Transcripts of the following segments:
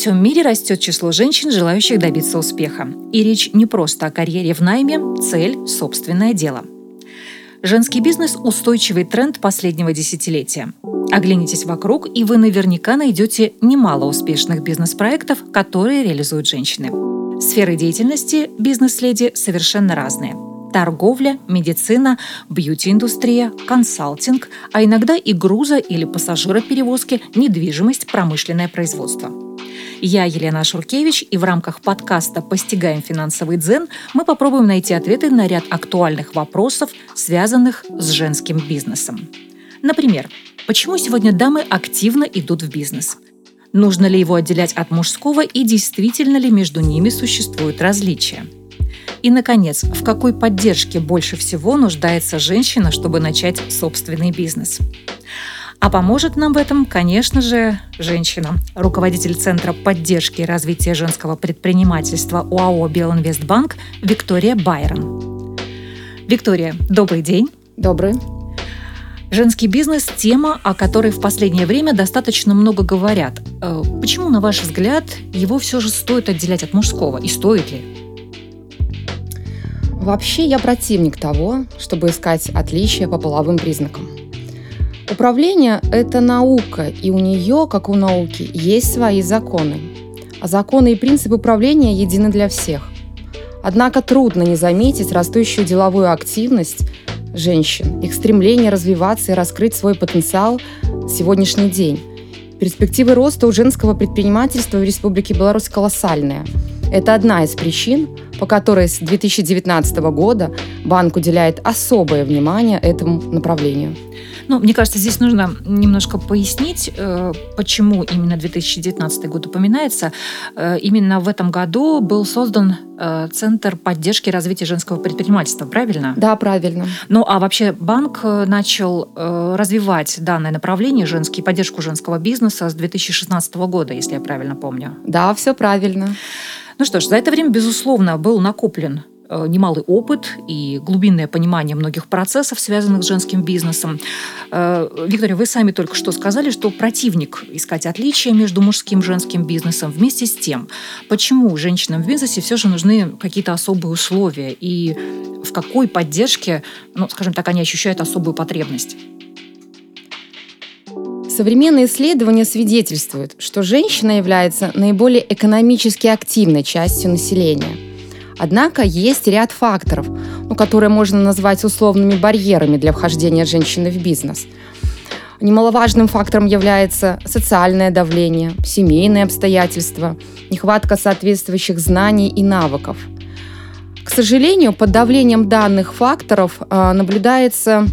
Всем мире растет число женщин, желающих добиться успеха. И речь не просто о карьере в найме, цель – собственное дело. Женский бизнес – устойчивый тренд последнего десятилетия. Оглянитесь вокруг, и вы наверняка найдете немало успешных бизнес-проектов, которые реализуют женщины. Сферы деятельности бизнес-леди совершенно разные – торговля, медицина, бьюти-индустрия, консалтинг, а иногда и груза или пассажироперевозки, недвижимость, промышленное производство. Я Елена Шуркевич, и в рамках подкаста «Постигаем финансовый дзен» мы попробуем найти ответы на ряд актуальных вопросов, связанных с женским бизнесом. Например, почему сегодня дамы активно идут в бизнес? Нужно ли его отделять от мужского и действительно ли между ними существуют различия? И, наконец, в какой поддержке больше всего нуждается женщина, чтобы начать собственный бизнес? А поможет нам в этом, конечно же, женщина, руководитель Центра поддержки и развития женского предпринимательства УАО «Белинвестбанк» Виктория Байрон. Виктория, добрый день. Добрый. Женский бизнес – тема, о которой в последнее время достаточно много говорят. Э, почему, на ваш взгляд, его все же стоит отделять от мужского? И стоит ли? Вообще я противник того, чтобы искать отличия по половым признакам. Управление – это наука, и у нее, как у науки, есть свои законы. А законы и принципы управления едины для всех. Однако трудно не заметить растущую деловую активность женщин, их стремление развиваться и раскрыть свой потенциал сегодняшний день. Перспективы роста у женского предпринимательства в Республике Беларусь колоссальные. Это одна из причин, по которой с 2019 года банк уделяет особое внимание этому направлению. Ну, мне кажется, здесь нужно немножко пояснить, э, почему именно 2019 год упоминается. Э, именно в этом году был создан э, Центр поддержки и развития женского предпринимательства, правильно? Да, правильно. Ну, а вообще банк начал развивать данное направление, женский, поддержку женского бизнеса с 2016 года, если я правильно помню. Да, все правильно. Ну что ж, за это время, безусловно, был накоплен э, немалый опыт и глубинное понимание многих процессов, связанных с женским бизнесом. Э, Виктория, вы сами только что сказали, что противник искать отличия между мужским и женским бизнесом. Вместе с тем, почему женщинам в бизнесе все же нужны какие-то особые условия и в какой поддержке, ну, скажем так, они ощущают особую потребность? Современные исследования свидетельствуют, что женщина является наиболее экономически активной частью населения. Однако есть ряд факторов, ну, которые можно назвать условными барьерами для вхождения женщины в бизнес. Немаловажным фактором является социальное давление, семейные обстоятельства, нехватка соответствующих знаний и навыков. К сожалению, под давлением данных факторов э, наблюдается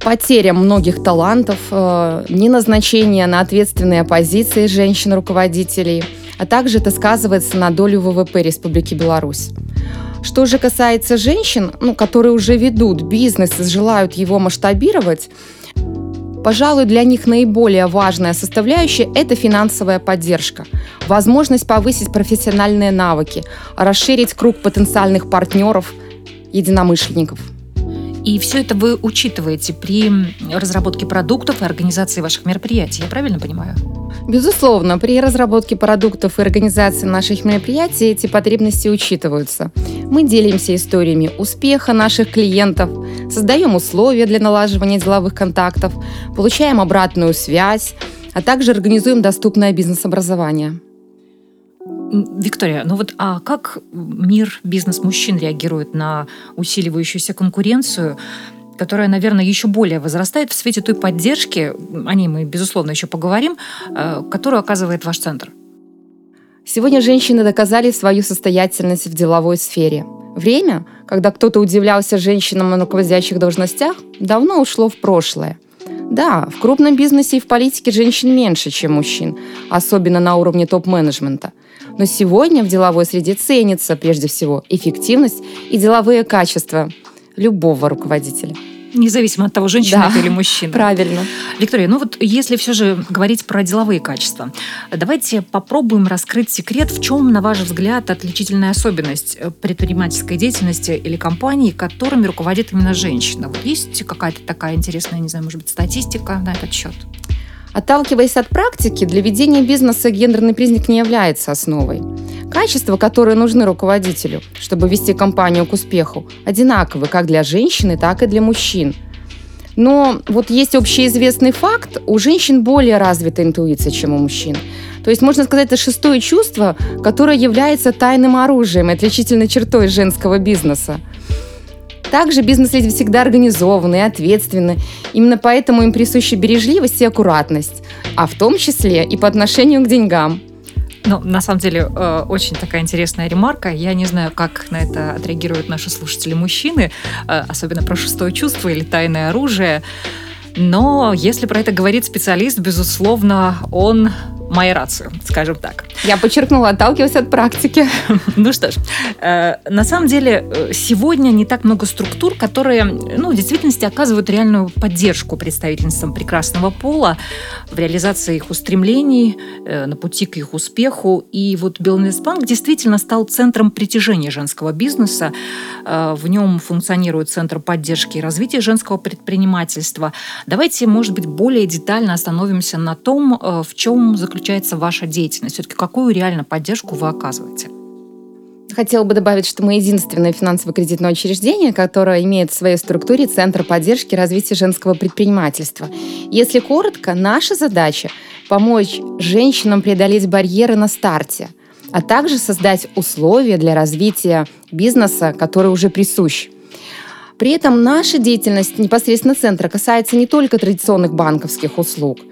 потеря многих талантов, э, неназначение на ответственные позиции женщин-руководителей, а также это сказывается на долю ВВП Республики Беларусь. Что же касается женщин, ну, которые уже ведут бизнес и желают его масштабировать, Пожалуй, для них наиболее важная составляющая – это финансовая поддержка, возможность повысить профессиональные навыки, расширить круг потенциальных партнеров, единомышленников – и все это вы учитываете при разработке продуктов и организации ваших мероприятий, я правильно понимаю? Безусловно, при разработке продуктов и организации наших мероприятий эти потребности учитываются. Мы делимся историями успеха наших клиентов, создаем условия для налаживания деловых контактов, получаем обратную связь, а также организуем доступное бизнес-образование. Виктория, ну вот а как мир бизнес-мужчин реагирует на усиливающуюся конкуренцию? которая, наверное, еще более возрастает в свете той поддержки, о ней мы, безусловно, еще поговорим, э, которую оказывает ваш центр. Сегодня женщины доказали свою состоятельность в деловой сфере. Время, когда кто-то удивлялся женщинам на руководящих должностях, давно ушло в прошлое. Да, в крупном бизнесе и в политике женщин меньше, чем мужчин, особенно на уровне топ-менеджмента. Но сегодня в деловой среде ценится прежде всего эффективность и деловые качества любого руководителя. Независимо от того, женщина да, это или мужчина. Правильно. Виктория, ну вот если все же говорить про деловые качества, давайте попробуем раскрыть секрет, в чем, на ваш взгляд, отличительная особенность предпринимательской деятельности или компании, которыми руководит именно женщина. Вот есть какая-то такая интересная, не знаю, может быть, статистика на этот счет? Отталкиваясь от практики, для ведения бизнеса гендерный признак не является основой. Качества, которые нужны руководителю, чтобы вести компанию к успеху, одинаковы как для женщины, так и для мужчин. Но вот есть общеизвестный факт, у женщин более развита интуиция, чем у мужчин. То есть, можно сказать, это шестое чувство, которое является тайным оружием и отличительной чертой женского бизнеса. Также бизнес-леди всегда организованы и ответственны. Именно поэтому им присуща бережливость и аккуратность, а в том числе и по отношению к деньгам. Ну, на самом деле, э, очень такая интересная ремарка. Я не знаю, как на это отреагируют наши слушатели-мужчины, э, особенно про шестое чувство или тайное оружие. Но если про это говорит специалист, безусловно, он моя рацию, скажем так. Я подчеркнула, отталкиваясь от практики. Ну что ж, э, на самом деле э, сегодня не так много структур, которые ну, в действительности оказывают реальную поддержку представительницам прекрасного пола в реализации их устремлений, э, на пути к их успеху. И вот Белинвестбанк действительно стал центром притяжения женского бизнеса. В нем функционирует Центр поддержки и развития женского предпринимательства. Давайте, может быть, более детально остановимся на том, в чем заключается заключается ваша деятельность? Все-таки какую реально поддержку вы оказываете? Хотела бы добавить, что мы единственное финансово-кредитное учреждение, которое имеет в своей структуре Центр поддержки развития женского предпринимательства. Если коротко, наша задача – помочь женщинам преодолеть барьеры на старте, а также создать условия для развития бизнеса, который уже присущ. При этом наша деятельность непосредственно центра касается не только традиционных банковских услуг –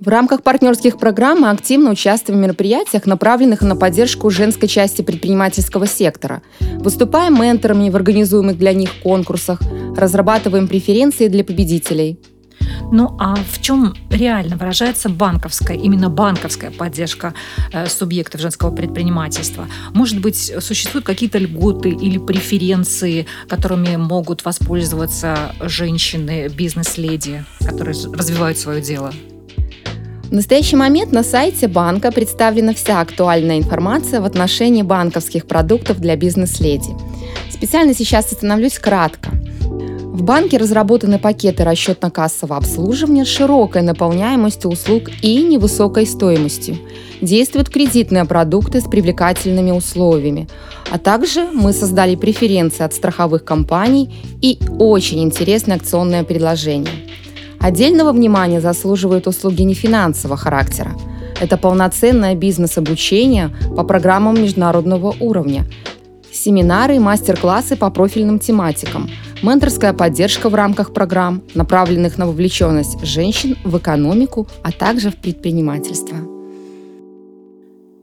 в рамках партнерских программ мы активно участвуем в мероприятиях, направленных на поддержку женской части предпринимательского сектора. Выступаем менторами в организуемых для них конкурсах, разрабатываем преференции для победителей. Ну а в чем реально выражается банковская, именно банковская поддержка э, субъектов женского предпринимательства? Может быть, существуют какие-то льготы или преференции, которыми могут воспользоваться женщины, бизнес-леди, которые развивают свое дело? В настоящий момент на сайте банка представлена вся актуальная информация в отношении банковских продуктов для бизнес-леди. Специально сейчас остановлюсь кратко. В банке разработаны пакеты расчетно-кассового обслуживания с широкой наполняемостью услуг и невысокой стоимостью. Действуют кредитные продукты с привлекательными условиями. А также мы создали преференции от страховых компаний и очень интересное акционное предложение – Отдельного внимания заслуживают услуги нефинансового характера. Это полноценное бизнес-обучение по программам международного уровня, семинары и мастер-классы по профильным тематикам, менторская поддержка в рамках программ, направленных на вовлеченность женщин в экономику, а также в предпринимательство.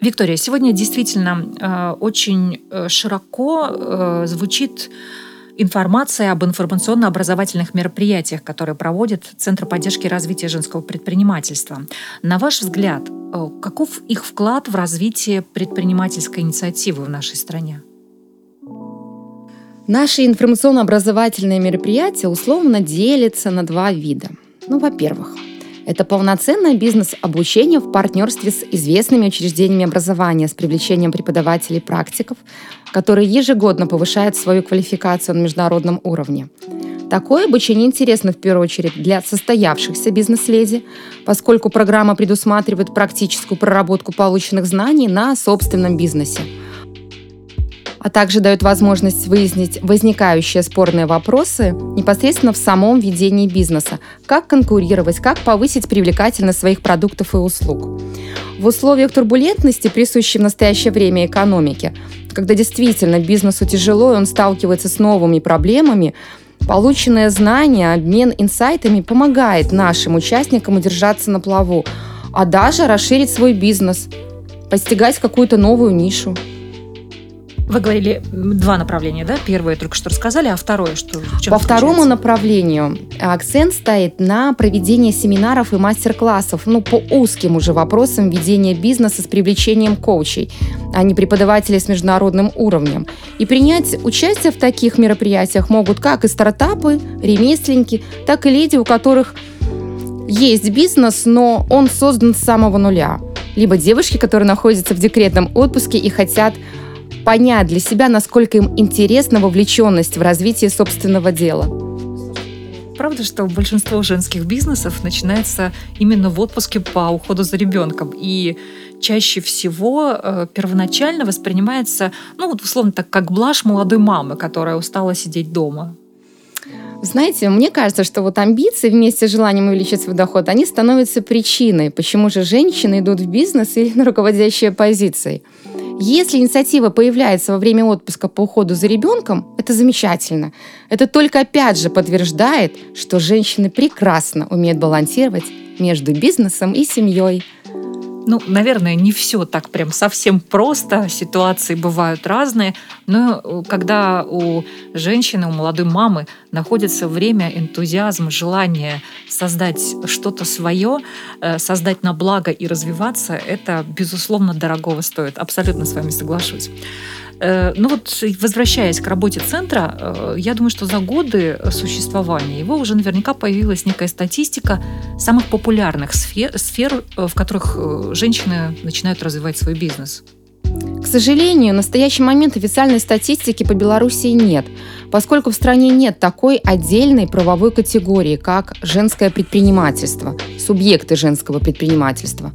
Виктория, сегодня действительно э, очень э, широко э, звучит информация об информационно-образовательных мероприятиях, которые проводит Центр поддержки развития женского предпринимательства. На ваш взгляд, э, каков их вклад в развитие предпринимательской инициативы в нашей стране? Наши информационно-образовательные мероприятия условно делятся на два вида. Ну, во-первых, это полноценное бизнес-обучение в партнерстве с известными учреждениями образования с привлечением преподавателей и практиков, которые ежегодно повышают свою квалификацию на международном уровне. Такое обучение интересно в первую очередь для состоявшихся бизнес-леди, поскольку программа предусматривает практическую проработку полученных знаний на собственном бизнесе – а также дает возможность выяснить возникающие спорные вопросы непосредственно в самом ведении бизнеса. Как конкурировать, как повысить привлекательность своих продуктов и услуг. В условиях турбулентности, присущей в настоящее время экономике, когда действительно бизнесу тяжело и он сталкивается с новыми проблемами, полученное знание, обмен инсайтами помогает нашим участникам удержаться на плаву, а даже расширить свой бизнес, постигать какую-то новую нишу. Вы говорили два направления, да? Первое только что рассказали, а второе что? По второму направлению акцент стоит на проведение семинаров и мастер-классов, ну, по узким уже вопросам ведения бизнеса с привлечением коучей, а не преподавателей с международным уровнем. И принять участие в таких мероприятиях могут как и стартапы, ремесленники, так и леди, у которых есть бизнес, но он создан с самого нуля. Либо девушки, которые находятся в декретном отпуске и хотят понять для себя, насколько им интересна вовлеченность в развитие собственного дела. правда, что большинство женских бизнесов начинается именно в отпуске по уходу за ребенком. И чаще всего э, первоначально воспринимается, ну, вот условно так, как блажь молодой мамы, которая устала сидеть дома. Знаете, мне кажется, что вот амбиции вместе с желанием увеличить свой доход, они становятся причиной, почему же женщины идут в бизнес или на руководящие позиции. Если инициатива появляется во время отпуска по уходу за ребенком, это замечательно. Это только опять же подтверждает, что женщины прекрасно умеют балансировать между бизнесом и семьей. Ну, наверное, не все так прям совсем просто. Ситуации бывают разные. Но э, когда у женщины, у молодой мамы находится время, энтузиазм, желание создать что-то свое, э, создать на благо и развиваться, это, безусловно, дорогого стоит. Абсолютно с вами соглашусь. Э, ну вот, возвращаясь к работе центра, э, я думаю, что за годы существования его уже наверняка появилась некая статистика самых популярных сфер, сфер э, в которых женщины начинают развивать свой бизнес. К сожалению, в настоящий момент официальной статистики по Белоруссии нет, поскольку в стране нет такой отдельной правовой категории, как женское предпринимательство, субъекты женского предпринимательства.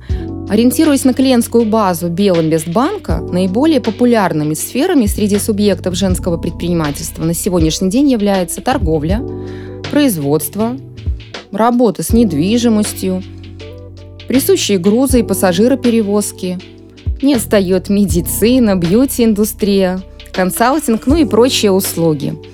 Ориентируясь на клиентскую базу Белинвестбанка, наиболее популярными сферами среди субъектов женского предпринимательства на сегодняшний день являются торговля, производство, работа с недвижимостью, присущие грузы и пассажироперевозки. Не отстает медицина, бьюти-индустрия, консалтинг, ну и прочие услуги –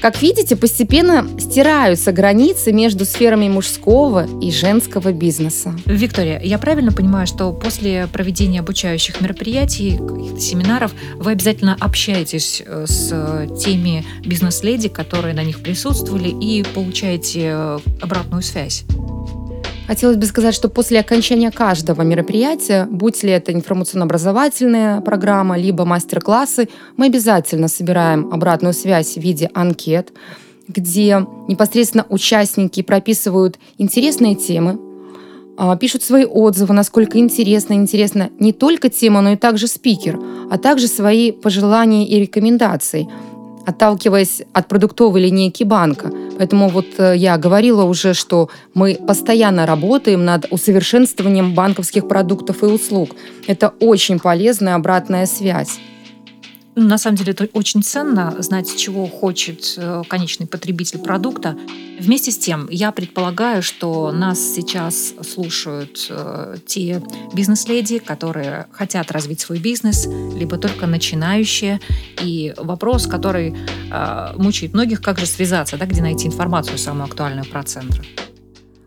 как видите, постепенно стираются границы между сферами мужского и женского бизнеса. Виктория, я правильно понимаю, что после проведения обучающих мероприятий, семинаров, вы обязательно общаетесь э, с теми бизнес-леди, которые на них присутствовали, и получаете э, обратную связь? Хотелось бы сказать, что после окончания каждого мероприятия, будь ли это информационно-образовательная программа, либо мастер-классы, мы обязательно собираем обратную связь в виде анкет, где непосредственно участники прописывают интересные темы, а, пишут свои отзывы, насколько интересно. Интересно не только тема, но и также спикер, а также свои пожелания и рекомендации – отталкиваясь от продуктовой линейки банка. Поэтому вот э, я говорила уже, что мы постоянно работаем над усовершенствованием банковских продуктов и услуг. Это очень полезная обратная связь. Ну, на самом деле это очень ценно знать, чего хочет э, конечный потребитель продукта. Вместе с тем, я предполагаю, что нас сейчас слушают э, те бизнес-леди, которые хотят развить свой бизнес, либо только начинающие. И вопрос, который э, мучает многих, как же связаться, да, где найти информацию самую актуальную про центр.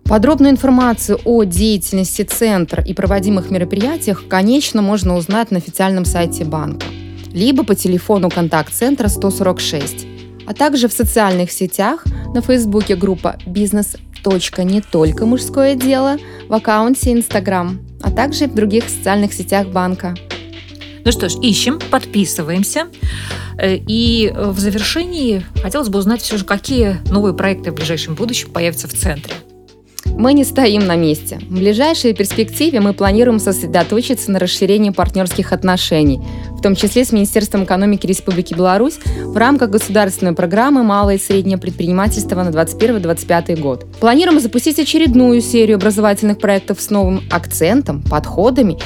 Подробную информацию о деятельности центра и проводимых мероприятиях, конечно, можно узнать на официальном сайте банка либо по телефону контакт-центра 146, а также в социальных сетях на фейсбуке группа «Бизнес. Не только мужское дело» в аккаунте Инстаграм, а также в других социальных сетях банка. Ну что ж, ищем, подписываемся. Э, и в завершении хотелось бы узнать все же, какие новые проекты в ближайшем будущем появятся в центре. Мы не стоим на месте. В ближайшей перспективе мы планируем сосредоточиться на расширении партнерских отношений, в том числе с Министерством экономики Республики Беларусь в рамках государственной программы «Малое и среднее предпринимательство» на 2021-2025 год. Планируем запустить очередную серию образовательных проектов с новым акцентом, подходами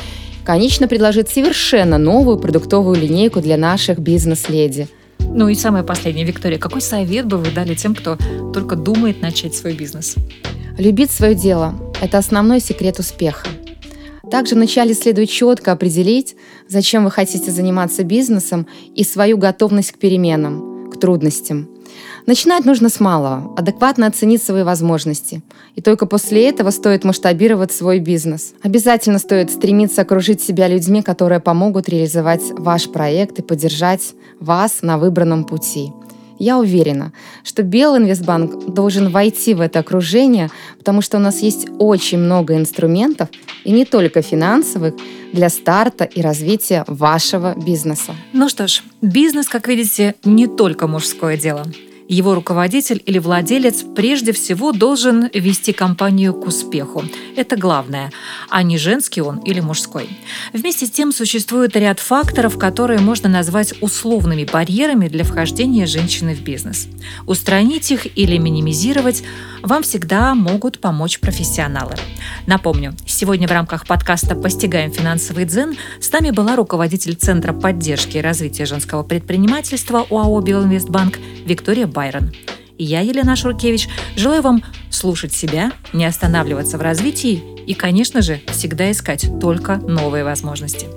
конечно, предложить совершенно новую продуктовую линейку для наших бизнес-леди. Ну и самое последнее, Виктория, какой совет бы вы дали тем, кто только думает начать свой бизнес? Любить свое дело – это основной секрет успеха. Также вначале следует четко определить, зачем вы хотите заниматься бизнесом и свою готовность к переменам, к трудностям. Начинать нужно с малого, адекватно оценить свои возможности. И только после этого стоит масштабировать свой бизнес. Обязательно стоит стремиться окружить себя людьми, которые помогут реализовать ваш проект и поддержать вас на выбранном пути. Я уверена, что Белинвестбанк должен войти в это окружение, потому что у нас есть очень много инструментов, и не только финансовых, для старта и развития вашего бизнеса. Ну что ж, бизнес, как видите, не только мужское дело. Его руководитель или владелец прежде всего должен вести компанию к успеху. Это главное, а не женский он или мужской. Вместе с тем существует ряд факторов, которые можно назвать условными барьерами для вхождения женщины в бизнес. Устранить их или минимизировать вам всегда могут помочь профессионалы. Напомню, сегодня в рамках подкаста «Постигаем финансовый дзен» с нами была руководитель Центра поддержки и развития женского предпринимательства УАО «Белинвестбанк» Виктория Байрон. И я, Елена Шуркевич, желаю вам слушать себя, не останавливаться в развитии и, конечно же, всегда искать только новые возможности.